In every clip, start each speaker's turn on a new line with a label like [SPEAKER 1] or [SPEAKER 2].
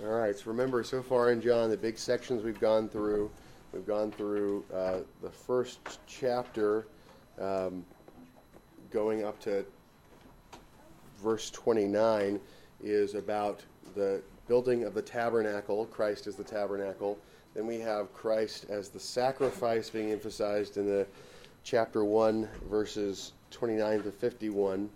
[SPEAKER 1] All right, so remember, so far in John, the big sections we've gone through, we've gone through uh, the first chapter, um, going up to verse 29, is about the building of the tabernacle. Christ is the tabernacle. Then we have Christ as the sacrifice being emphasized in the chapter 1, verses 29 to 51.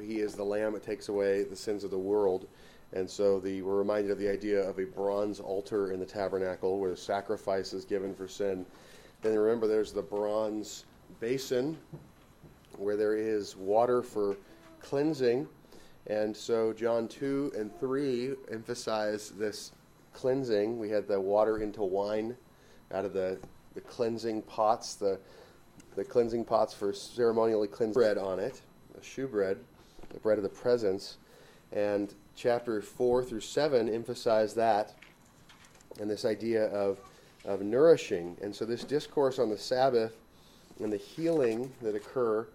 [SPEAKER 1] He is the lamb that takes away the sins of the world. And so the, we're reminded of the idea of a bronze altar in the tabernacle where the sacrifice is given for sin. Then remember, there's the bronze basin where there is water for cleansing. And so John 2 and 3 emphasize this cleansing. We had the water into wine out of the, the cleansing pots, the, the cleansing pots for ceremonially cleansed bread on it, the shewbread, the bread of the presence. And chapter 4 through 7 emphasize that and this idea of, of nourishing. And so, this discourse on the Sabbath and the healing that occur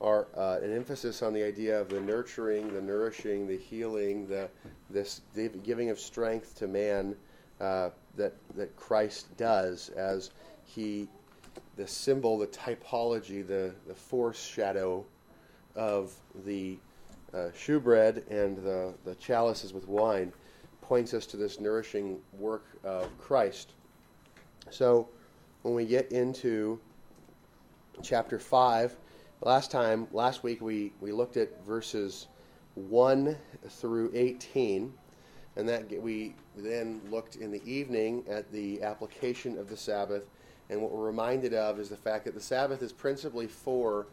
[SPEAKER 1] are uh, an emphasis on the idea of the nurturing, the nourishing, the healing, the this giving of strength to man uh, that that Christ does as he the symbol, the typology, the the foreshadow of the uh, shewbread and the, the chalices with wine points us to this nourishing work of Christ. So when we get into chapter 5, last time, last week, we, we looked at verses 1 through 18. And that we then looked in the evening at the application of the Sabbath. And what we're reminded of is the fact that the Sabbath is principally for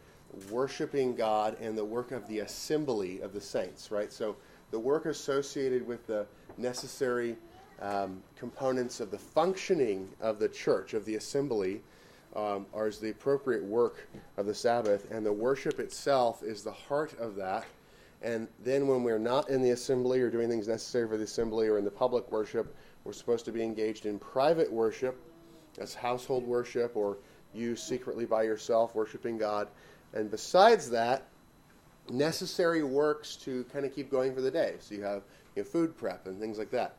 [SPEAKER 1] worshiping God and the work of the assembly of the saints, right? So the work associated with the necessary um, components of the functioning of the church, of the assembly, um, are the appropriate work of the Sabbath, and the worship itself is the heart of that. And then when we're not in the assembly or doing things necessary for the assembly or in the public worship, we're supposed to be engaged in private worship, as household worship, or you secretly by yourself worshiping God. And besides that, necessary works to kind of keep going for the day. So you have you know, food prep and things like that.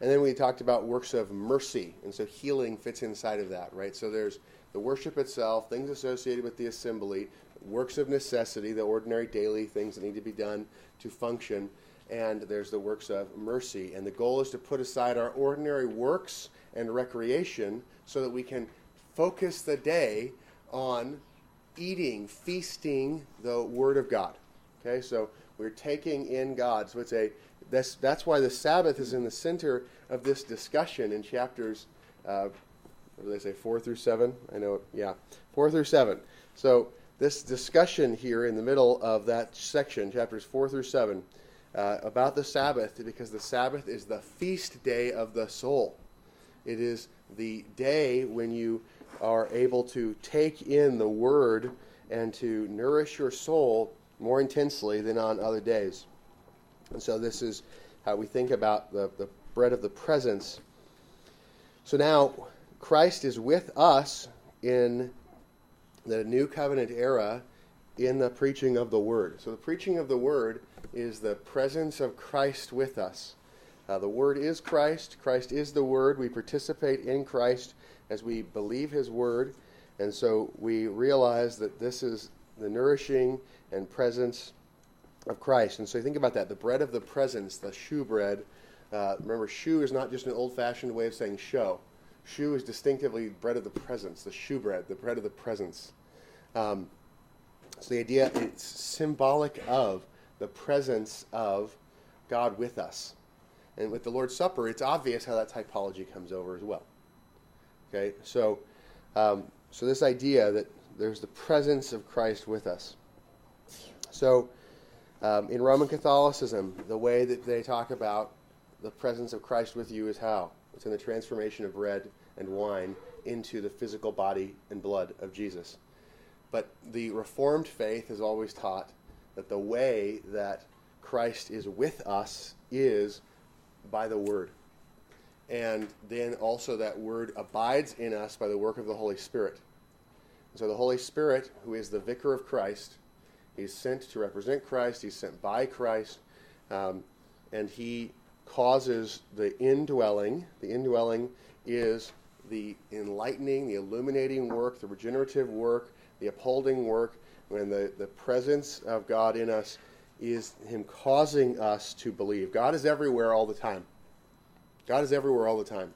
[SPEAKER 1] And then we talked about works of mercy, and so healing fits inside of that, right? So there's the worship itself, things associated with the assembly, works of necessity, the ordinary daily things that need to be done to function, and there's the works of mercy. And the goal is to put aside our ordinary works and recreation so that we can focus the day on eating, feasting the Word of God. Okay, so we're taking in God. So it's a that's that's why the Sabbath is in the center of this discussion in chapters. Uh, what do they say? Four through seven. I know. Yeah, four through seven. So this discussion here in the middle of that section, chapters four through seven, uh, about the Sabbath, because the Sabbath is the feast day of the soul. It is the day when you are able to take in the Word and to nourish your soul more intensely than on other days. And so, this is how we think about the, the bread of the presence. So, now Christ is with us in the new covenant era in the preaching of the Word. So, the preaching of the Word is the presence of Christ with us. Uh, the Word is Christ. Christ is the Word. We participate in Christ as we believe His Word. And so we realize that this is the nourishing and presence of Christ. And so think about that the bread of the presence, the shewbread. Uh, remember, shew is not just an old fashioned way of saying show. Shew is distinctively bread of the presence, the shoe shewbread, the bread of the presence. Um, so the idea it's symbolic of the presence of God with us. And with the Lord's Supper, it's obvious how that typology comes over as well. Okay, so um, so this idea that there's the presence of Christ with us. So um, in Roman Catholicism, the way that they talk about the presence of Christ with you is how it's in the transformation of bread and wine into the physical body and blood of Jesus. But the Reformed faith has always taught that the way that Christ is with us is by the Word and then also that word abides in us by the work of the Holy Spirit. And so the Holy Spirit, who is the vicar of Christ, he's sent to represent Christ, he's sent by Christ, um, and he causes the indwelling. The indwelling is the enlightening, the illuminating work, the regenerative work, the upholding work, when the, the presence of God in us is Him causing us to believe. God is everywhere all the time. God is everywhere all the time.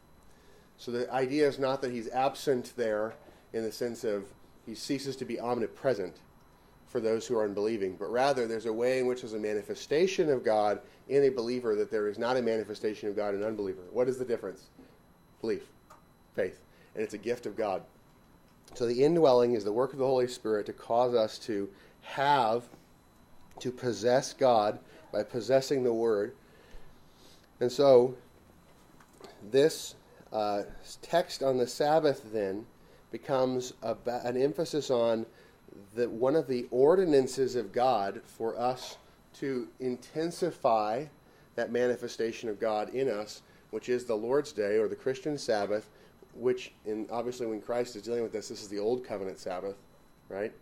[SPEAKER 1] So the idea is not that He's absent there in the sense of He ceases to be omnipresent for those who are unbelieving, but rather there's a way in which there's a manifestation of God in a believer that there is not a manifestation of God in an unbeliever. What is the difference? Belief, faith, and it's a gift of God. So the indwelling is the work of the Holy Spirit to cause us to have, to possess God by possessing the Word. And so this uh, text on the Sabbath then becomes an emphasis on that one of the ordinances of God for us to intensify that manifestation of God in us, which is the Lord's Day or the Christian Sabbath, which, in obviously, when Christ is dealing with this, this is the old covenant Sabbath, right?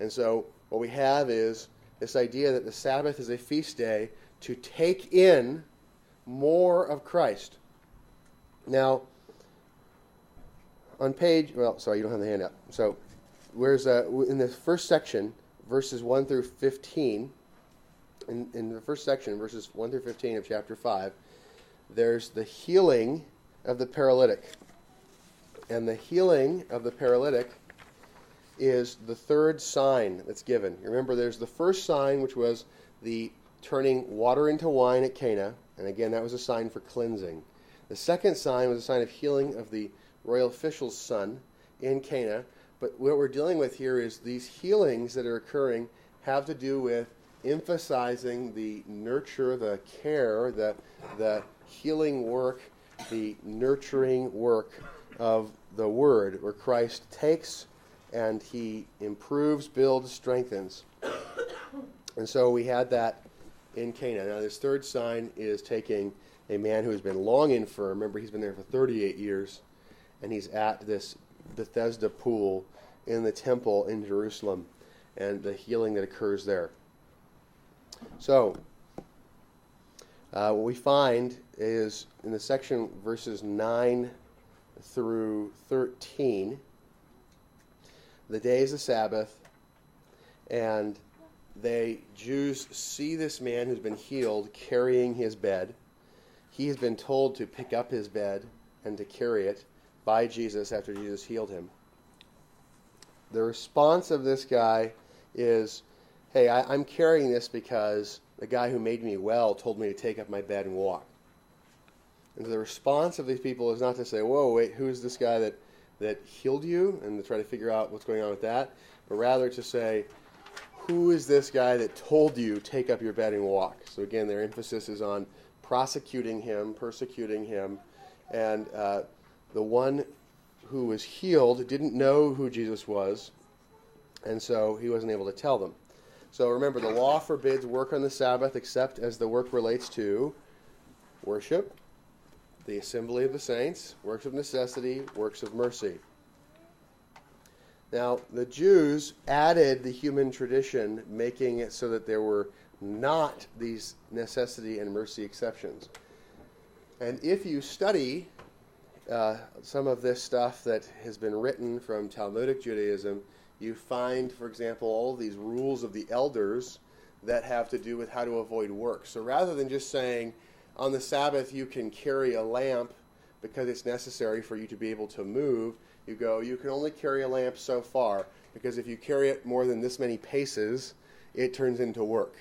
[SPEAKER 1] And so, what we have is this idea that the Sabbath is a feast day to take in more of Christ. Now, on page, well, sorry, you don't have the handout. So, where's uh, in the first section, verses 1 through 15, in, in the first section, verses 1 through 15 of chapter 5, there's the healing of the paralytic. And the healing of the paralytic is the third sign that's given. Remember, there's the first sign, which was the turning water into wine at Cana. And again, that was a sign for cleansing. The second sign was a sign of healing of the royal official's son in Cana. But what we're dealing with here is these healings that are occurring have to do with emphasizing the nurture, the care, the, the healing work, the nurturing work of the Word, where Christ takes and he improves, builds, strengthens. And so we had that in Cana. Now, this third sign is taking a man who has been long infirm. Remember, he's been there for 38 years, and he's at this Bethesda pool in the temple in Jerusalem and the healing that occurs there. So, uh, what we find is in the section verses 9 through 13, the day is the Sabbath, and they Jews see this man who's been healed carrying his bed. He has been told to pick up his bed and to carry it by Jesus after Jesus healed him. The response of this guy is, "Hey, I, I'm carrying this because the guy who made me well told me to take up my bed and walk." And the response of these people is not to say, whoa, wait, who's this guy that, that healed you? And to try to figure out what's going on with that. But rather to say, who is this guy that told you, take up your bed and walk? So again, their emphasis is on prosecuting him, persecuting him. And uh, the one who was healed didn't know who Jesus was. And so he wasn't able to tell them. So remember, the law forbids work on the Sabbath except as the work relates to worship, the assembly of the saints, works of necessity, works of mercy. Now, the Jews added the human tradition, making it so that there were not these necessity and mercy exceptions. And if you study uh, some of this stuff that has been written from Talmudic Judaism, you find, for example, all these rules of the elders that have to do with how to avoid work. So rather than just saying, on the Sabbath, you can carry a lamp because it's necessary for you to be able to move. You go, you can only carry a lamp so far because if you carry it more than this many paces, it turns into work.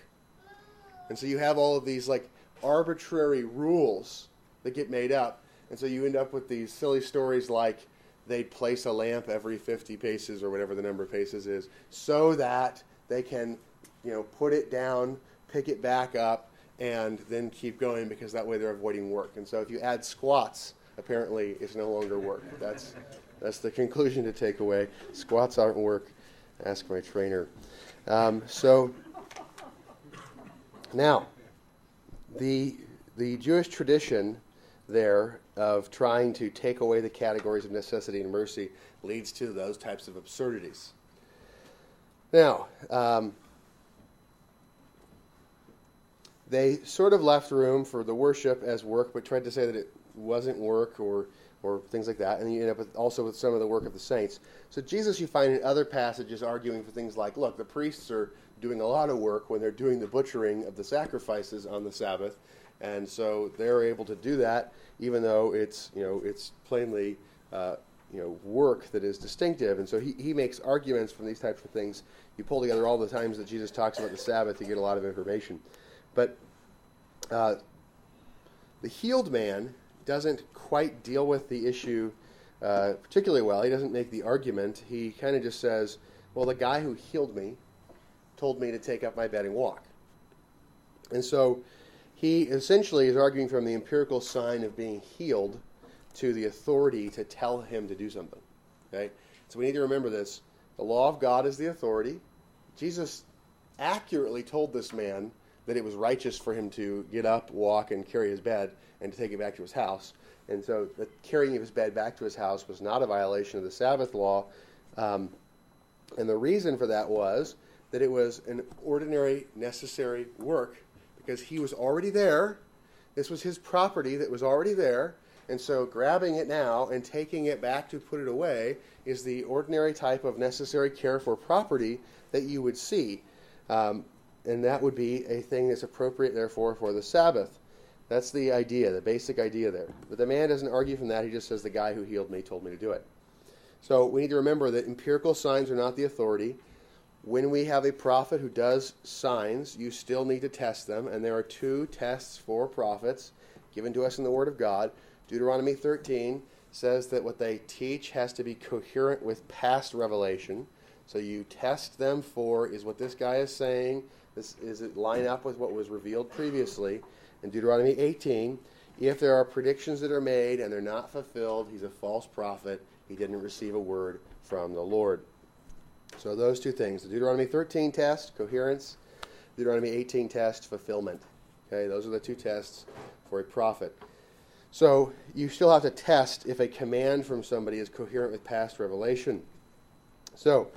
[SPEAKER 1] And so you have all of these like arbitrary rules that get made up. And so you end up with these silly stories like they'd place a lamp every 50 paces or whatever the number of paces is so that they can, you know, put it down, pick it back up, and then keep going because that way they're avoiding work. And so if you add squats, apparently it's no longer work. That's that's the conclusion to take away. Squats aren't work. Ask my trainer. Um, so now the the Jewish tradition there of trying to take away the categories of necessity and mercy leads to those types of absurdities. Now, um, they sort of left room for the worship as work, but tried to say that it wasn't work or or things like that, and you end up with, also with some of the work of the saints. So Jesus, you find in other passages arguing for things like, look, the priests are doing a lot of work when they're doing the butchering of the sacrifices on the Sabbath, and so they're able to do that, even though it's you know it's plainly uh, you know work that is distinctive. And so he, he makes arguments from these types of things. You pull together all the times that Jesus talks about the Sabbath, you get a lot of information. But uh, the healed man doesn't quite deal with the issue uh, particularly well. He doesn't make the argument. He kind of just says, "Well, the guy who healed me told me to take up my bed and walk." And so he essentially is arguing from the empirical sign of being healed to the authority to tell him to do something. Okay? So we need to remember this. The law of God is the authority. Jesus accurately told this man that it was righteous for him to get up, walk, and carry his bed and to take it back to his house. And so the carrying of his bed back to his house was not a violation of the Sabbath law. Um, and the reason for that was that it was an ordinary, necessary work because he was already there. This was his property that was already there. And so grabbing it now and taking it back to put it away is the ordinary type of necessary care for property that you would see. Um, and that would be a thing that's appropriate, therefore, for the Sabbath. That's the idea, the basic idea there. But the man doesn't argue from that. He just says, The guy who healed me told me to do it. So we need to remember that empirical signs are not the authority. When we have a prophet who does signs, you still need to test them. And there are two tests for prophets given to us in the Word of God. Deuteronomy 13 says that what they teach has to be coherent with past revelation. So you test them for is what this guy is saying, this, is it line up with what was revealed previously? In Deuteronomy 18, if there are predictions that are made and they're not fulfilled, he's a false prophet. He didn't receive a word from the Lord. So those two things: the Deuteronomy 13 test, coherence; Deuteronomy 18 test, fulfillment. Okay, those are the two tests for a prophet. So you still have to test if a command from somebody is coherent with past revelation. So,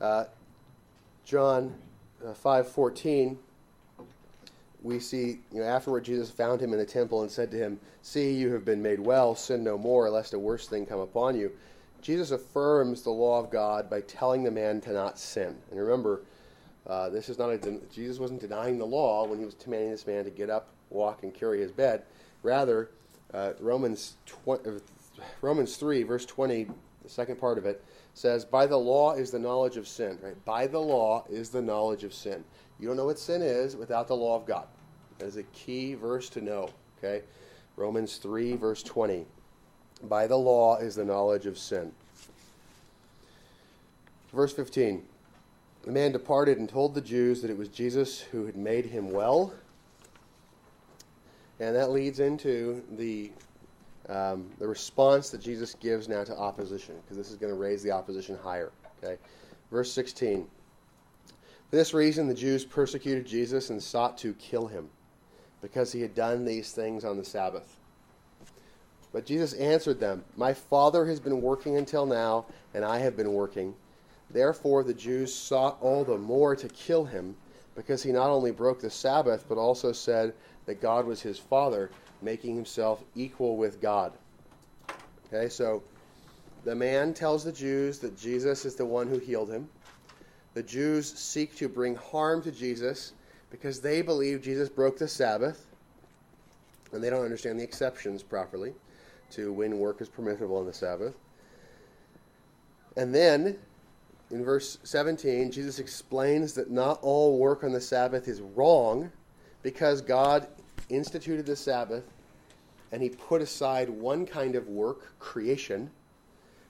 [SPEAKER 1] uh, John uh, 5:14 we see, you know, afterward Jesus found him in the temple and said to him, "See, you have been made well. Sin no more, lest a worse thing come upon you." Jesus affirms the law of God by telling the man to not sin. And remember, uh, this is not a den- Jesus wasn't denying the law when he was commanding this man to get up, walk, and carry his bed. Rather, uh, Romans tw- uh, Romans three verse twenty, the second part of it says, "By the law is the knowledge of sin." Right? By the law is the knowledge of sin. You don't know what sin is without the law of God. That is a key verse to know. Okay? Romans 3, verse 20. By the law is the knowledge of sin. Verse 15. The man departed and told the Jews that it was Jesus who had made him well. And that leads into the, um, the response that Jesus gives now to opposition, because this is going to raise the opposition higher. Okay? Verse 16. For this reason, the Jews persecuted Jesus and sought to kill him, because he had done these things on the Sabbath. But Jesus answered them, My Father has been working until now, and I have been working. Therefore, the Jews sought all the more to kill him, because he not only broke the Sabbath, but also said that God was his Father, making himself equal with God. Okay, so the man tells the Jews that Jesus is the one who healed him the Jews seek to bring harm to Jesus because they believe Jesus broke the Sabbath, and they don't understand the exceptions properly to when work is permissible on the Sabbath. And then, in verse 17, Jesus explains that not all work on the Sabbath is wrong because God instituted the Sabbath and he put aside one kind of work, creation,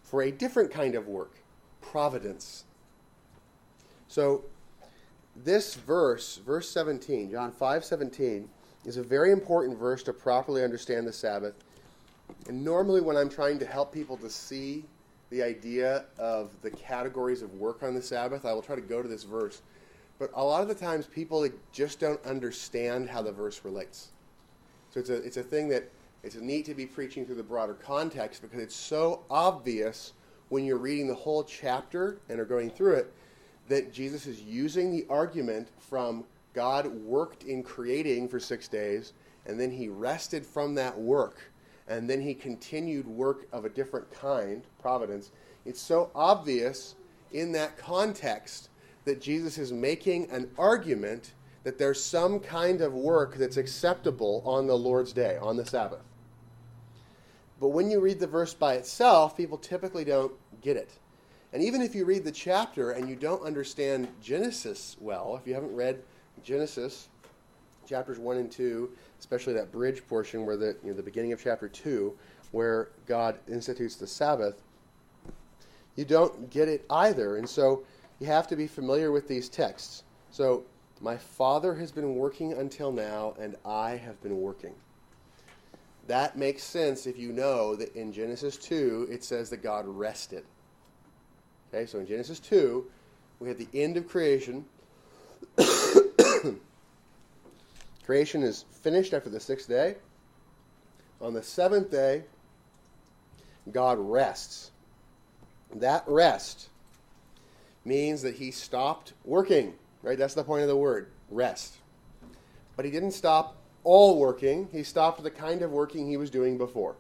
[SPEAKER 1] for a different kind of work, providence. So this verse, verse 17, John 5 17, is a very important verse to properly understand the Sabbath. And normally, when I'm trying to help people to see the idea of the categories of work on the Sabbath, I will try to go to this verse. But a lot of the times, people just don't understand how the verse relates. So it's a, it's a thing that it's neat to be preaching through the broader context because it's so obvious when you're reading the whole chapter and are going through it that Jesus is using the argument from God worked in creating for six days, and then he rested from that work, and then he continued work of a different kind, providence. It's so obvious in that context that Jesus is making an argument that there's some kind of work that's acceptable on the Lord's day, on the Sabbath. But when you read the verse by itself, people typically don't get it. And even if you read the chapter and you don't understand Genesis well, if you haven't read Genesis, chapters 1 and 2, especially that bridge portion where the, you know, the beginning of chapter 2, where God institutes the Sabbath, you don't get it either. And so you have to be familiar with these texts. So, my Father has been working until now, and I have been working. That makes sense if you know that in Genesis 2 it says that God rested. Okay, so in Genesis 2, we had the end of creation. creation is finished after the sixth day. On the seventh day, God rests. That rest means that he stopped working, right? That's the point of the word, rest. But he didn't stop all working, he stopped the kind of working he was doing before.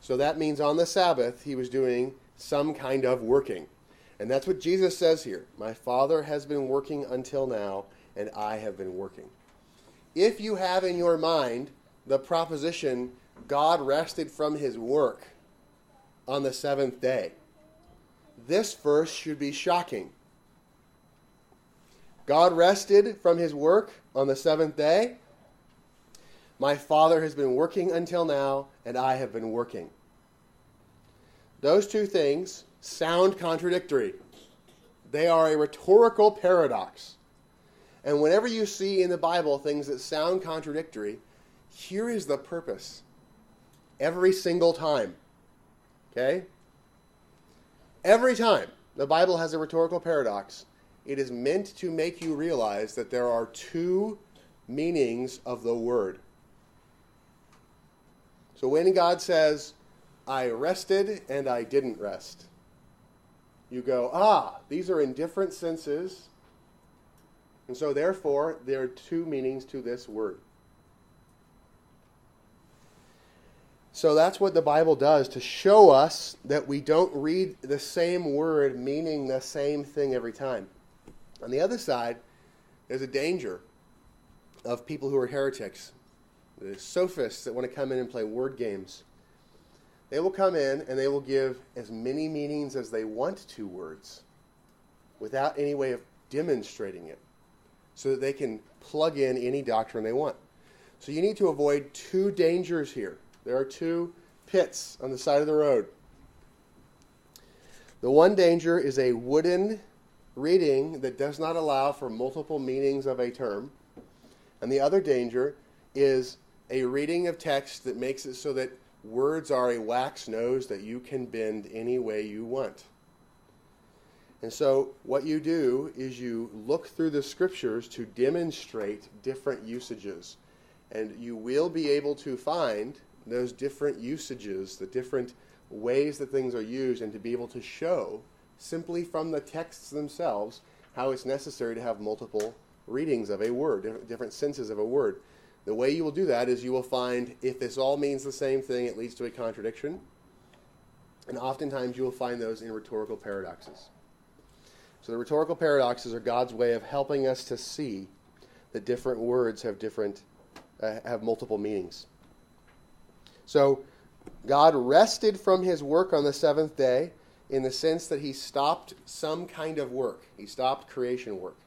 [SPEAKER 1] So that means on the Sabbath, he was doing some kind of working. And that's what Jesus says here. My Father has been working until now, and I have been working. If you have in your mind the proposition, God rested from his work on the seventh day, this verse should be shocking. God rested from his work on the seventh day. My Father has been working until now, and I have been working. Those two things sound contradictory. They are a rhetorical paradox. And whenever you see in the Bible things that sound contradictory, here is the purpose. Every single time. Okay? Every time the Bible has a rhetorical paradox, it is meant to make you realize that there are two meanings of the word. So when God says, I rested and I didn't rest, you go, ah, these are in different senses. And so therefore, there are two meanings to this word. So that's what the Bible does to show us that we don't read the same word meaning the same thing every time. On the other side, there's a danger of people who are heretics, the sophists that want to come in and play word games. They will come in and they will give as many meanings as they want to words without any way of demonstrating it so that they can plug in any doctrine they want. So you need to avoid two dangers here. There are two pits on the side of the road. The one danger is a wooden reading that does not allow for multiple meanings of a term. And the other danger is a reading of text that makes it so that words are a wax nose that you can bend any way you want. And so, what you do is you look through the scriptures to demonstrate different usages. And you will be able to find those different usages, the different ways that things are used, and to be able to show simply from the texts themselves how it's necessary to have multiple readings of a word, different senses of a word. The way you will do that is you will find if this all means the same thing, it leads to a contradiction. And oftentimes you will find those in rhetorical paradoxes. So the rhetorical paradoxes are God's way of helping us to see that different words have different uh, have multiple meanings. So God rested from his work on the seventh day in the sense that he stopped some kind of work. He stopped creation work.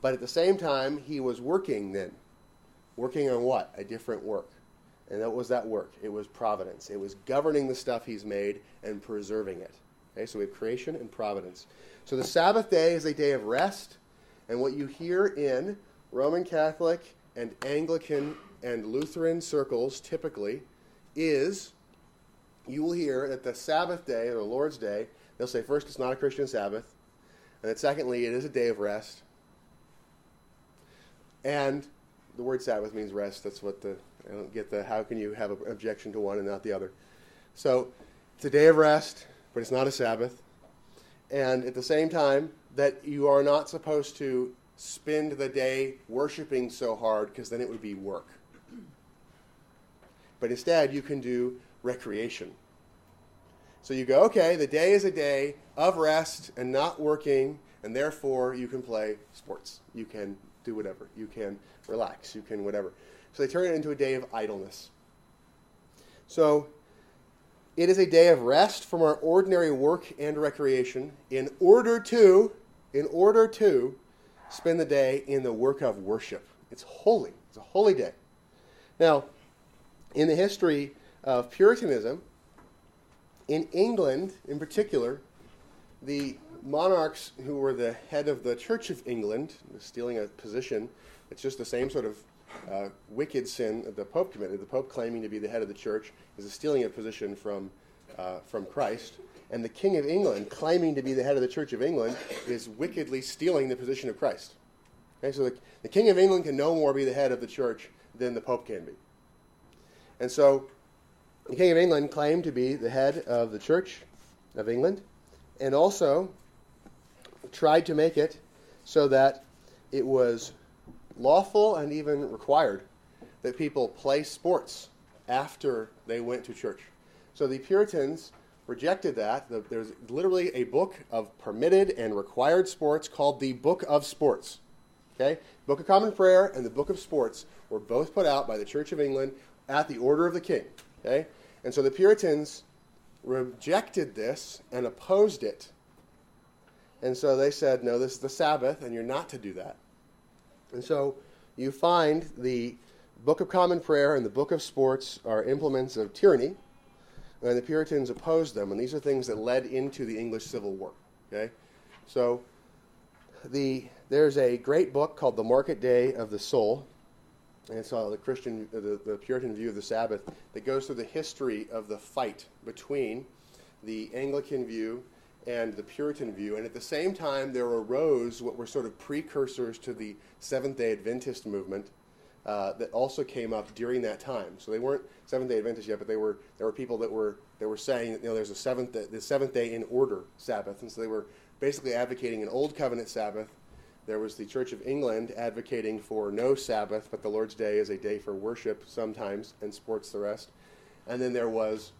[SPEAKER 1] But at the same time, he was working then. Working on what? A different work. And what was that work? It was providence. It was governing the stuff he's made and preserving it. Okay, so we have creation and providence. So the Sabbath day is a day of rest. And what you hear in Roman Catholic and Anglican and Lutheran circles typically is you will hear that the Sabbath day, or the Lord's day, they'll say first it's not a Christian Sabbath, and then secondly it is a day of rest. And the word Sabbath means rest. That's what the I don't get the how can you have an objection to one and not the other. So it's a day of rest, but it's not a Sabbath. And at the same time, that you are not supposed to spend the day worshiping so hard because then it would be work. But instead, you can do recreation. So you go, okay, the day is a day of rest and not working, and therefore you can play sports. You can do whatever. You can relax. You can whatever. So they turn it into a day of idleness. So it is a day of rest from our ordinary work and recreation in order to, in order to spend the day in the work of worship. It's holy. It's a holy day. Now, in the history of Puritanism, in England in particular, the monarchs who were the head of the Church of England, stealing a position, it's just the same sort of uh, wicked sin that the Pope committed. The Pope claiming to be the head of the church is a stealing a position from, uh, from Christ. And the King of England, claiming to be the head of the Church of England, is wickedly stealing the position of Christ. Okay, so the, the King of England can no more be the head of the church than the Pope can be. And so the King of England claimed to be the head of the Church of England and also tried to make it so that it was lawful and even required that people play sports after they went to church. So the Puritans rejected that. There's literally a book of permitted and required sports called the Book of Sports. Okay? Book of Common Prayer and the Book of Sports were both put out by the Church of England at the order of the king. Okay? And so the Puritans rejected this and opposed it. And so they said, no, this is the Sabbath, and you're not to do that. And so you find the Book of Common Prayer and the Book of Sports are implements of tyranny, and the Puritans opposed them, and these are things that led into the English Civil War. Okay, so the there's a great book called The Market Day of the Soul, and it's uh, the Christian, uh, the, the Puritan view of the Sabbath that goes through the history of the fight between the Anglican view and the Puritan view. And at the same time, there arose what were sort of precursors to the Seventh day Adventist movement uh, that also came up during that time. So they weren't Seventh day Adventists yet, but they were, there were people that were, that were saying that you know, there's a seventh, the seventh day in order Sabbath. And so they were basically advocating an Old Covenant Sabbath. There was the Church of England advocating for no Sabbath, but the Lord's Day is a day for worship sometimes and sports the rest. And then there was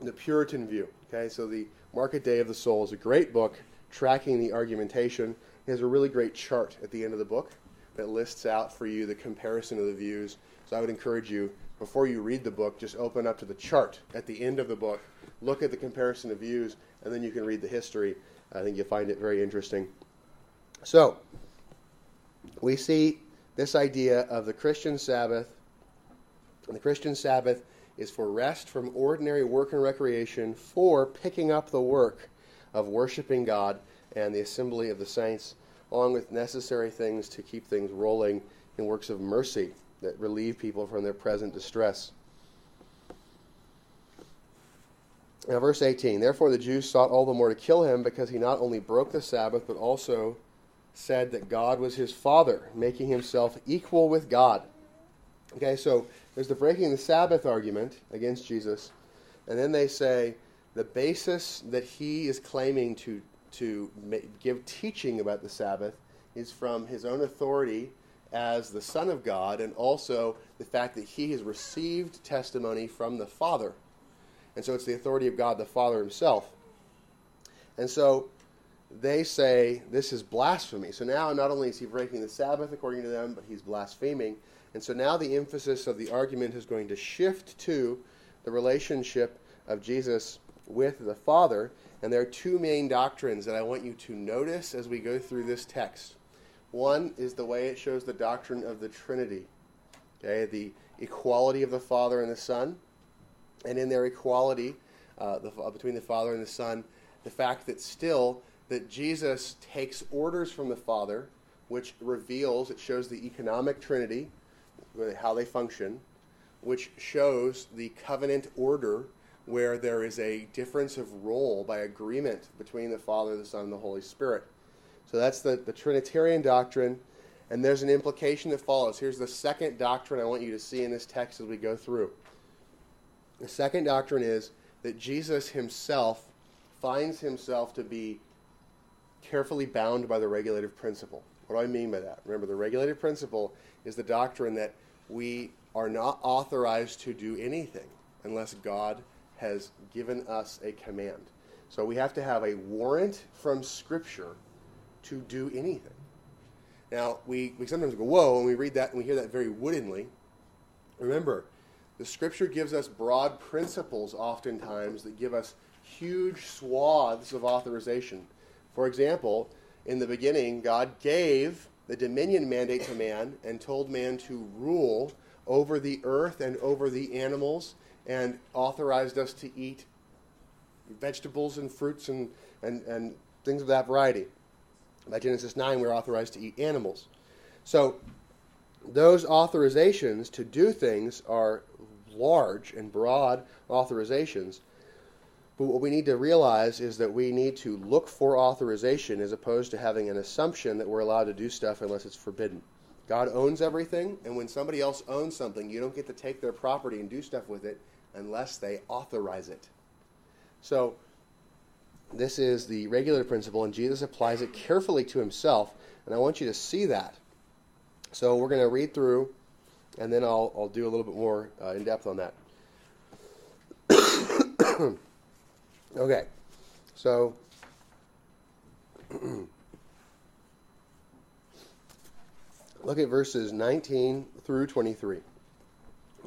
[SPEAKER 1] the Puritan view. Okay, so the Market Day of the Soul is a great book tracking the argumentation. It has a really great chart at the end of the book that lists out for you the comparison of the views. So I would encourage you, before you read the book, just open up to the chart at the end of the book, look at the comparison of views, and then you can read the history. I think you'll find it very interesting. So, we see this idea of the Christian Sabbath. And the Christian Sabbath is for rest from ordinary work and recreation, for picking up the work of worshiping God and the assembly of the saints, along with necessary things to keep things rolling in works of mercy that relieve people from their present distress. Now, verse 18 Therefore the Jews sought all the more to kill him because he not only broke the Sabbath, but also said that God was his Father, making himself equal with God. Okay, so there's the breaking the Sabbath argument against Jesus, and then they say the basis that he is claiming to to give teaching about the Sabbath is from his own authority as the Son of God, and also the fact that he has received testimony from the Father. And so it's the authority of God the Father himself. And so they say this is blasphemy. So now not only is he breaking the Sabbath according to them, but he's blaspheming. And so now the emphasis of the argument is going to shift to the relationship of Jesus with the Father. And there are two main doctrines that I want you to notice as we go through this text. One is the way it shows the doctrine of the Trinity, okay, the equality of the Father and the Son, and in their equality uh, the, uh, between the Father and the Son, the fact that still that Jesus takes orders from the Father, which reveals, it shows the economic Trinity, how they function, which shows the covenant order where there is a difference of role by agreement between the Father, the Son, and the Holy Spirit. So that's the, the Trinitarian doctrine, and there's an implication that follows. Here's the second doctrine I want you to see in this text as we go through. The second doctrine is that Jesus himself finds himself to be carefully bound by the regulative principle. What do I mean by that? Remember, the regulative principle is the doctrine that we are not authorized to do anything unless God has given us a command. So we have to have a warrant from Scripture to do anything. Now, we, we sometimes go, whoa, and we read that and we hear that very woodenly. Remember, the Scripture gives us broad principles oftentimes that give us huge swaths of authorization. For example, in the beginning, God gave the dominion mandate to man and told man to rule over the earth and over the animals and authorized us to eat vegetables and fruits and, and, and things of that variety. By Genesis 9, we're authorized to eat animals. So, those authorizations to do things are large and broad authorizations. But what we need to realize is that we need to look for authorization as opposed to having an assumption that we're allowed to do stuff unless it's forbidden. God owns everything, and when somebody else owns something, you don't get to take their property and do stuff with it unless they authorize it. So, this is the regular principle, and Jesus applies it carefully to himself, and I want you to see that. So, we're going to read through, and then I'll, I'll do a little bit more uh, in depth on that. Okay, so. Look at verses 19 through 23.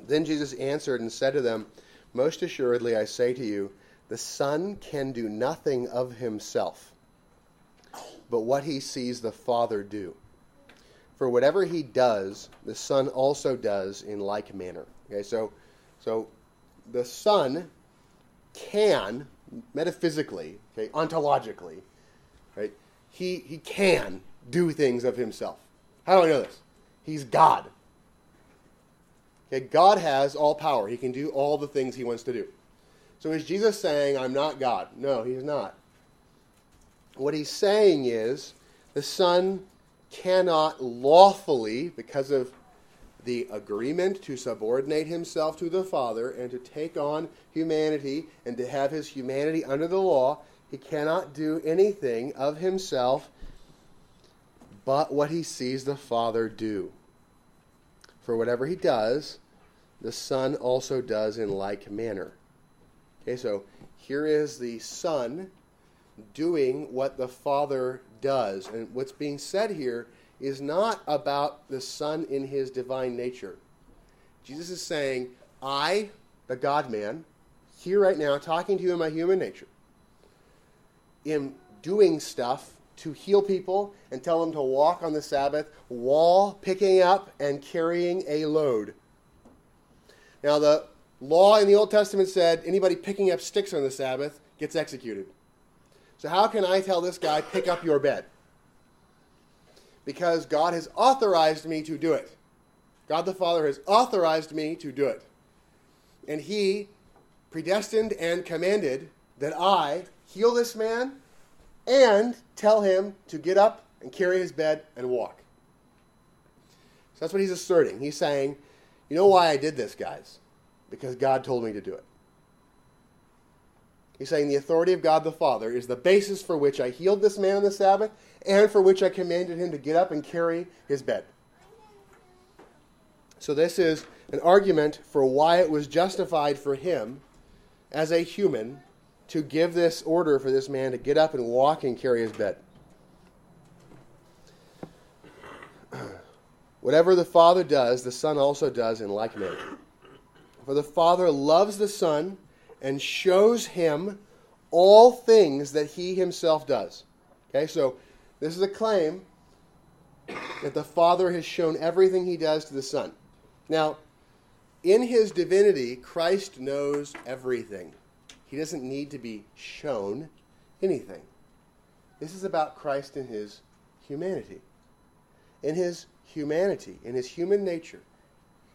[SPEAKER 1] Then Jesus answered and said to them, Most assuredly I say to you, the Son can do nothing of himself, but what he sees the Father do. For whatever he does, the Son also does in like manner. Okay, so, so the Son can, metaphysically, okay, ontologically, right, he, he can do things of himself. How do I know this? He's God. Okay, God has all power. He can do all the things he wants to do. So is Jesus saying, I'm not God? No, he's not. What he's saying is, the Son cannot lawfully, because of the agreement to subordinate himself to the Father and to take on humanity and to have his humanity under the law, he cannot do anything of himself but what he sees the Father do. For whatever he does, the Son also does in like manner. Okay, so here is the Son doing what the Father does. And what's being said here is not about the Son in his divine nature. Jesus is saying, I, the God man, here right now, talking to you in my human nature, am doing stuff to heal people and tell them to walk on the Sabbath while picking up and carrying a load. Now, the law in the Old Testament said anybody picking up sticks on the Sabbath gets executed. So, how can I tell this guy, pick up your bed? Because God has authorized me to do it. God the Father has authorized me to do it. And He predestined and commanded that I heal this man and tell him to get up and carry his bed and walk. So that's what he's asserting. He's saying, you know why I did this, guys? because God told me to do it. He's saying the authority of God the Father is the basis for which I healed this man on the Sabbath and for which I commanded him to get up and carry his bed. So, this is an argument for why it was justified for him as a human to give this order for this man to get up and walk and carry his bed. Whatever the Father does, the Son also does in like manner. For the Father loves the Son and shows him all things that he himself does. Okay, so this is a claim that the Father has shown everything he does to the Son. Now, in his divinity, Christ knows everything. He doesn't need to be shown anything. This is about Christ in his humanity. In his humanity, in his human nature,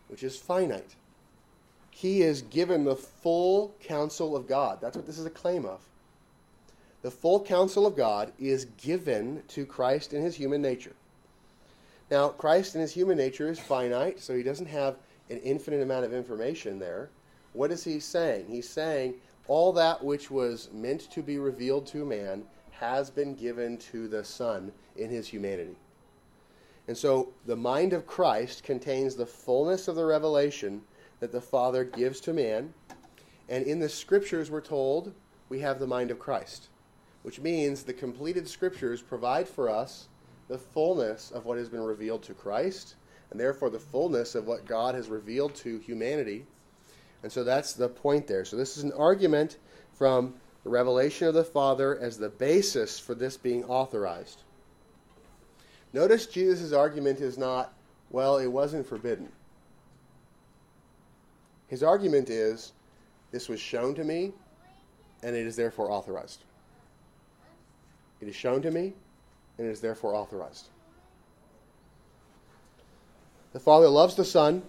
[SPEAKER 1] which is finite, he is given the full counsel of God. That's what this is a claim of. The full counsel of God is given to Christ in his human nature. Now, Christ in his human nature is finite, so he doesn't have an infinite amount of information there. What is he saying? He's saying all that which was meant to be revealed to man has been given to the Son in his humanity. And so the mind of Christ contains the fullness of the revelation that the Father gives to man. And in the scriptures, we're told we have the mind of Christ, which means the completed scriptures provide for us the fullness of what has been revealed to Christ, and therefore the fullness of what God has revealed to humanity. And so that's the point there. So this is an argument from the revelation of the Father as the basis for this being authorized. Notice Jesus' argument is not, well, it wasn't forbidden. His argument is, this was shown to me, and it is therefore authorized. It is shown to me, and it is therefore authorized. The Father loves the Son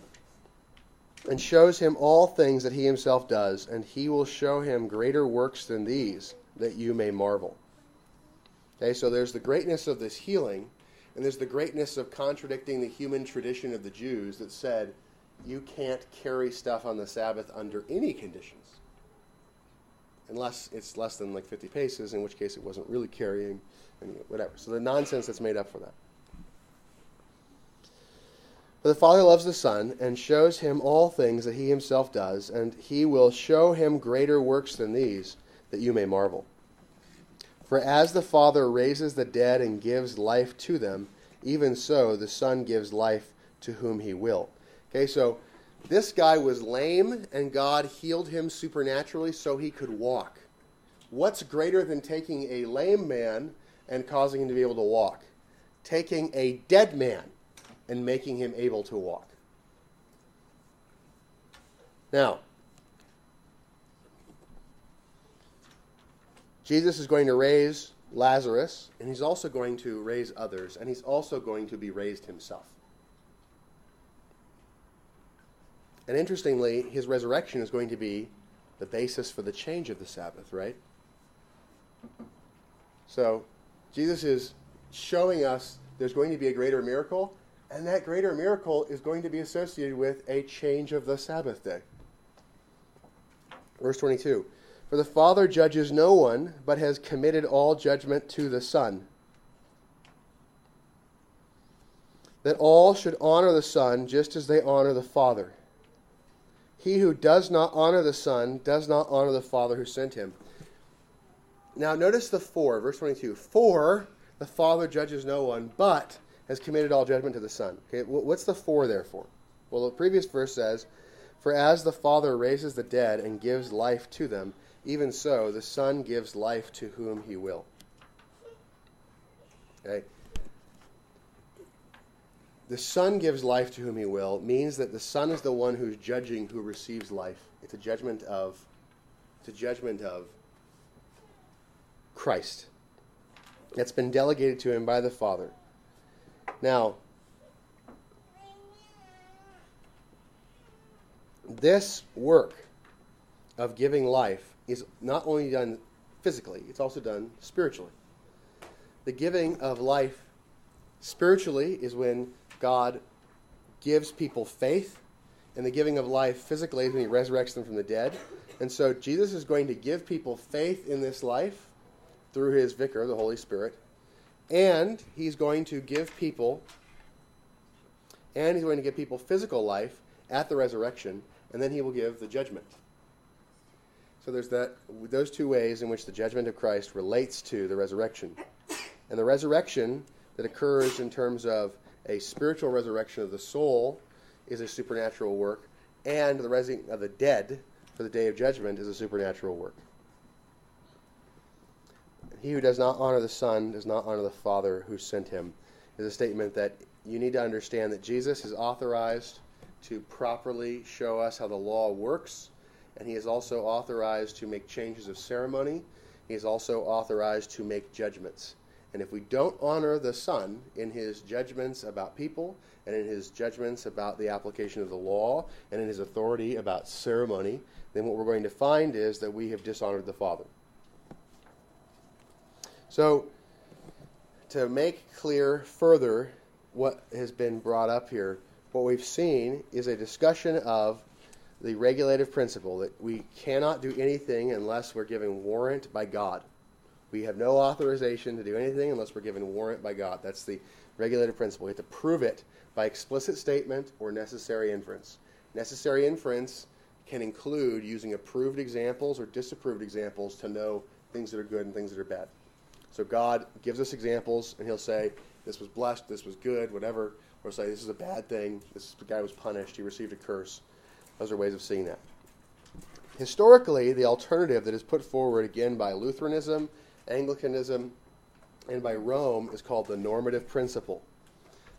[SPEAKER 1] and shows him all things that he himself does, and he will show him greater works than these, that you may marvel. Okay, so there's the greatness of this healing, and there's the greatness of contradicting the human tradition of the Jews that said you can't carry stuff on the Sabbath under any conditions. Unless it's less than like 50 paces, in which case it wasn't really carrying, and whatever. So the nonsense that's made up for that. For the Father loves the Son and shows him all things that he himself does, and he will show him greater works than these, that you may marvel. For as the Father raises the dead and gives life to them, even so the Son gives life to whom he will. Okay, so this guy was lame, and God healed him supernaturally so he could walk. What's greater than taking a lame man and causing him to be able to walk? Taking a dead man and making him able to walk. Now, Jesus is going to raise Lazarus, and he's also going to raise others, and he's also going to be raised himself. And interestingly, his resurrection is going to be the basis for the change of the Sabbath, right? So, Jesus is showing us there's going to be a greater miracle, and that greater miracle is going to be associated with a change of the Sabbath day. Verse 22 For the Father judges no one, but has committed all judgment to the Son. That all should honor the Son just as they honor the Father. He who does not honor the Son does not honor the Father who sent him. Now, notice the for, verse 22. For the Father judges no one, but has committed all judgment to the Son. Okay, what's the for there for? Well, the previous verse says, For as the Father raises the dead and gives life to them, even so the Son gives life to whom he will. Okay? The Son gives life to whom he will means that the Son is the one who's judging who receives life. It's a judgment of it's a judgment of Christ. That's been delegated to him by the Father. Now, this work of giving life is not only done physically, it's also done spiritually. The giving of life spiritually is when God gives people faith, and the giving of life physically when he resurrects them from the dead. And so Jesus is going to give people faith in this life through his vicar, the Holy Spirit, and he's going to give people, and he's going to give people physical life at the resurrection, and then he will give the judgment. So there's that those two ways in which the judgment of Christ relates to the resurrection. And the resurrection that occurs in terms of a spiritual resurrection of the soul is a supernatural work, and the rising of the dead for the day of judgment is a supernatural work. He who does not honor the Son does not honor the Father who sent him, is a statement that you need to understand that Jesus is authorized to properly show us how the law works, and he is also authorized to make changes of ceremony. He is also authorized to make judgments. And if we don't honor the Son in his judgments about people, and in his judgments about the application of the law, and in his authority about ceremony, then what we're going to find is that we have dishonored the Father. So, to make clear further what has been brought up here, what we've seen is a discussion of the regulative principle that we cannot do anything unless we're given warrant by God. We have no authorization to do anything unless we're given warrant by God. That's the regulative principle. We have to prove it by explicit statement or necessary inference. Necessary inference can include using approved examples or disapproved examples to know things that are good and things that are bad. So God gives us examples, and He'll say, This was blessed, this was good, whatever. Or say, This is a bad thing, this guy was punished, he received a curse. Those are ways of seeing that. Historically, the alternative that is put forward again by Lutheranism, Anglicanism, and by Rome is called the normative principle.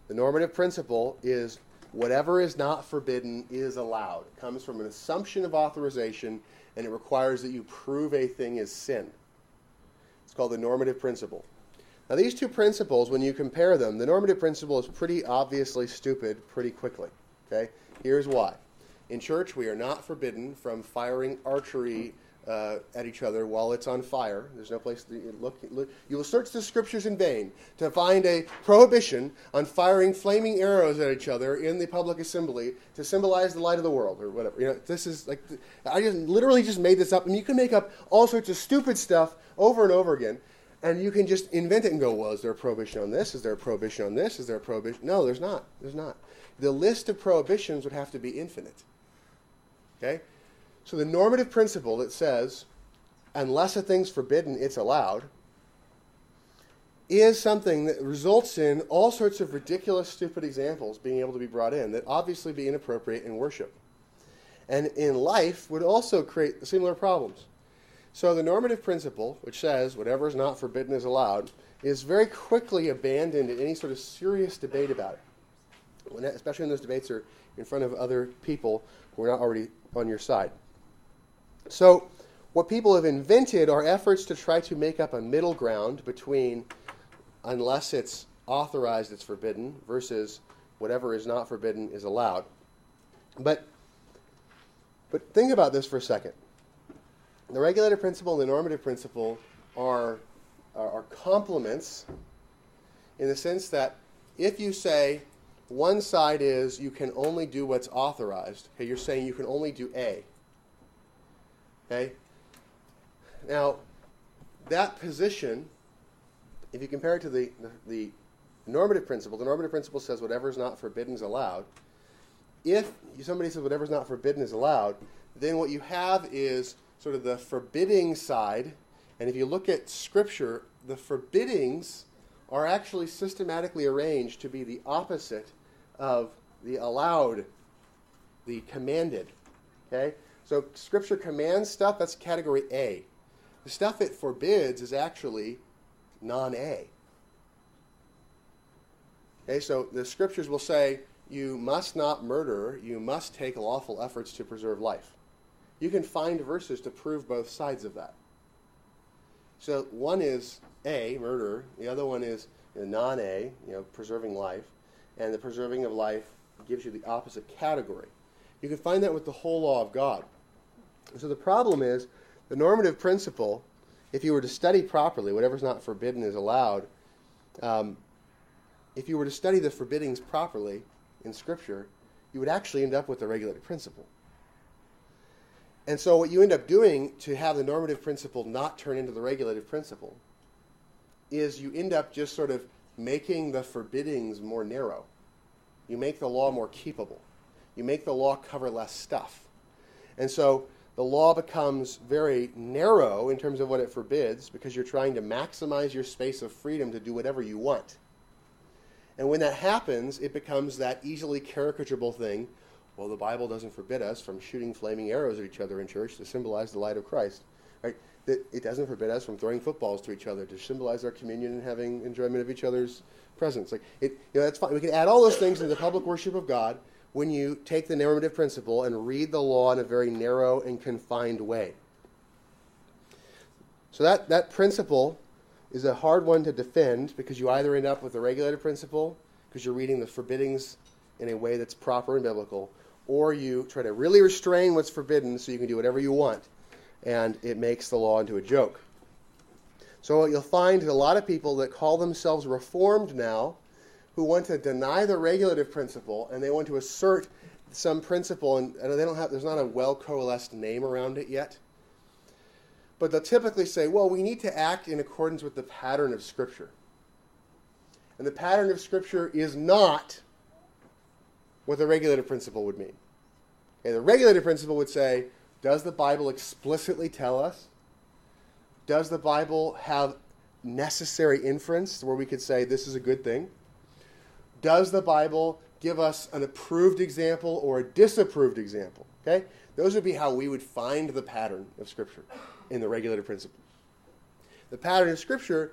[SPEAKER 1] The normative principle is whatever is not forbidden is allowed. It comes from an assumption of authorization, and it requires that you prove a thing is sin. It's called the normative principle. Now, these two principles, when you compare them, the normative principle is pretty obviously stupid pretty quickly. Okay? Here's why. In church, we are not forbidden from firing archery uh, at each other while it's on fire. There's no place to look, look. You will search the scriptures in vain to find a prohibition on firing flaming arrows at each other in the public assembly to symbolize the light of the world or whatever. You know, this is like I just literally just made this up, and you can make up all sorts of stupid stuff over and over again. And you can just invent it and go, well, is there a prohibition on this? Is there a prohibition on this? Is there a prohibition? No, there's not. There's not. The list of prohibitions would have to be infinite. Okay? So the normative principle that says, unless a thing's forbidden, it's allowed, is something that results in all sorts of ridiculous, stupid examples being able to be brought in that obviously be inappropriate in worship. And in life would also create similar problems. So the normative principle, which says whatever is not forbidden is allowed, is very quickly abandoned in any sort of serious debate about it. When, especially when those debates are in front of other people who are not already on your side. So, what people have invented are efforts to try to make up a middle ground between unless it's authorized, it's forbidden, versus whatever is not forbidden is allowed. But, but think about this for a second. The regulative principle and the normative principle are, are, are complements in the sense that if you say one side is you can only do what's authorized, okay, you're saying you can only do A. Okay? Now, that position, if you compare it to the, the, the normative principle, the normative principle says whatever is not forbidden is allowed. If somebody says whatever is not forbidden is allowed, then what you have is sort of the forbidding side. And if you look at Scripture, the forbiddings are actually systematically arranged to be the opposite of the allowed, the commanded. Okay? So Scripture commands stuff, that's category A. The stuff it forbids is actually non A. Okay, so the Scriptures will say, you must not murder, you must take lawful efforts to preserve life. You can find verses to prove both sides of that. So one is A, murder, the other one is non A, you know, preserving life, and the preserving of life gives you the opposite category. You can find that with the whole law of God. So the problem is the normative principle, if you were to study properly, whatever's not forbidden is allowed. Um, if you were to study the forbiddings properly in Scripture, you would actually end up with the regulative principle. And so, what you end up doing to have the normative principle not turn into the regulative principle is you end up just sort of making the forbiddings more narrow. You make the law more keepable. You make the law cover less stuff. And so, the law becomes very narrow in terms of what it forbids because you're trying to maximize your space of freedom to do whatever you want. And when that happens, it becomes that easily caricaturable thing. Well, the Bible doesn't forbid us from shooting flaming arrows at each other in church to symbolize the light of Christ. Right? It doesn't forbid us from throwing footballs to each other to symbolize our communion and having enjoyment of each other's presence. Like it, you know, that's fine. We can add all those things into the public worship of God, when you take the normative principle and read the law in a very narrow and confined way. So that, that principle is a hard one to defend because you either end up with a regulative principle because you're reading the forbiddings in a way that's proper and biblical, or you try to really restrain what's forbidden so you can do whatever you want, and it makes the law into a joke. So what you'll find a lot of people that call themselves reformed now who want to deny the regulative principle and they want to assert some principle, and, and they don't have, there's not a well coalesced name around it yet. But they'll typically say, well, we need to act in accordance with the pattern of Scripture. And the pattern of Scripture is not what the regulative principle would mean. Okay, the regulative principle would say, does the Bible explicitly tell us? Does the Bible have necessary inference where we could say this is a good thing? Does the Bible give us an approved example or a disapproved example? Okay? Those would be how we would find the pattern of Scripture in the regulative principle. The pattern of Scripture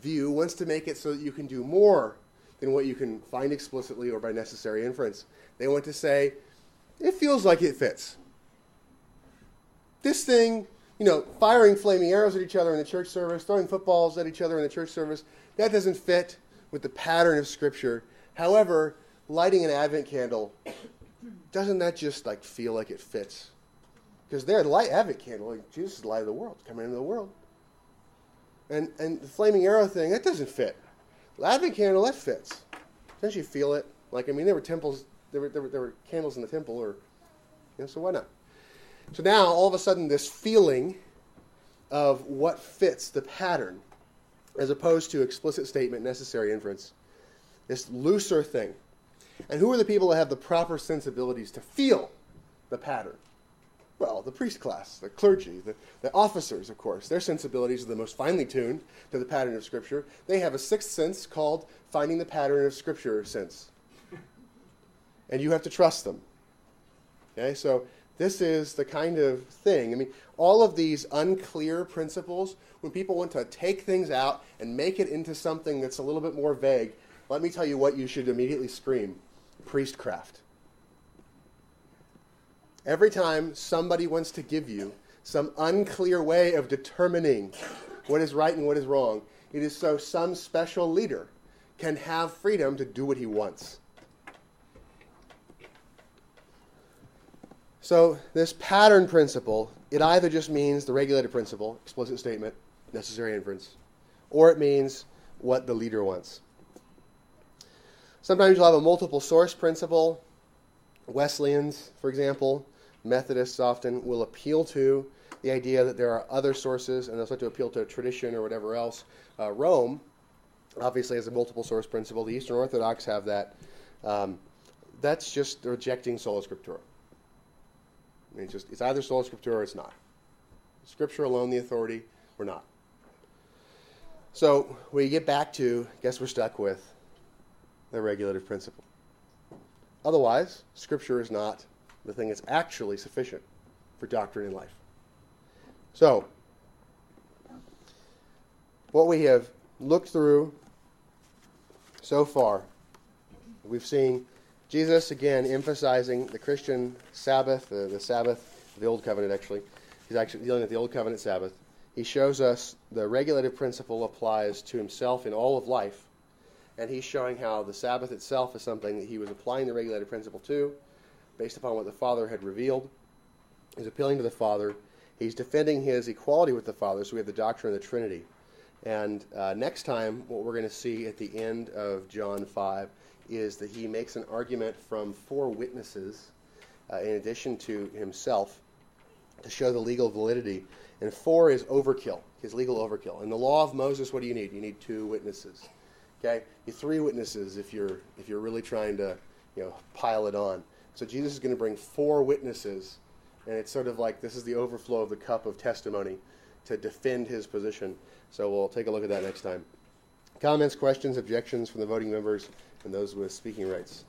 [SPEAKER 1] view wants to make it so that you can do more than what you can find explicitly or by necessary inference. They want to say, it feels like it fits. This thing, you know, firing flaming arrows at each other in the church service, throwing footballs at each other in the church service, that doesn't fit with the pattern of Scripture. However, lighting an Advent candle, doesn't that just like feel like it fits? Because they're the light Advent candle, like Jesus is the light of the world, coming into the world. And and the flaming arrow thing, that doesn't fit. The Advent candle, that fits. Don't you feel it? Like I mean, there were temples, there were there were, there were candles in the temple, or you know, so why not? So now all of a sudden, this feeling of what fits the pattern, as opposed to explicit statement, necessary inference, this looser thing. And who are the people that have the proper sensibilities to feel the pattern? Well, the priest class, the clergy, the, the officers, of course. Their sensibilities are the most finely tuned to the pattern of Scripture. They have a sixth sense called finding the pattern of Scripture sense. And you have to trust them. Okay, so this is the kind of thing. I mean, all of these unclear principles, when people want to take things out and make it into something that's a little bit more vague, let me tell you what you should immediately scream priestcraft. Every time somebody wants to give you some unclear way of determining what is right and what is wrong, it is so some special leader can have freedom to do what he wants. So, this pattern principle, it either just means the regulative principle, explicit statement, necessary inference, or it means what the leader wants. Sometimes you'll have a multiple source principle. Wesleyans, for example, Methodists often will appeal to the idea that there are other sources, and they'll start to appeal to tradition or whatever else. Uh, Rome, obviously, has a multiple source principle. The Eastern Orthodox have that. Um, that's just rejecting sola scriptura. I mean, it's just it's either sola scriptura or it's not. Scripture alone, the authority, we're not. So we get back to, guess we're stuck with the regulative principle. Otherwise, Scripture is not the thing that's actually sufficient for doctrine in life. So, what we have looked through so far, we've seen Jesus again emphasizing the Christian Sabbath, the, the Sabbath, the Old Covenant actually. He's actually dealing with the Old Covenant Sabbath. He shows us the regulative principle applies to himself in all of life, and he's showing how the Sabbath itself is something that he was applying the regulative principle to, based upon what the Father had revealed. He's appealing to the Father. He's defending his equality with the Father, so we have the doctrine of the Trinity. And uh, next time, what we're going to see at the end of John 5 is that he makes an argument from four witnesses, uh, in addition to himself, to show the legal validity. And four is overkill, his legal overkill. In the law of Moses, what do you need? You need two witnesses. Okay, you three witnesses if you're if you're really trying to you know pile it on. So Jesus is going to bring four witnesses, and it's sort of like this is the overflow of the cup of testimony to defend his position. So we'll take a look at that next time. Comments, questions, objections from the voting members and those with speaking rights.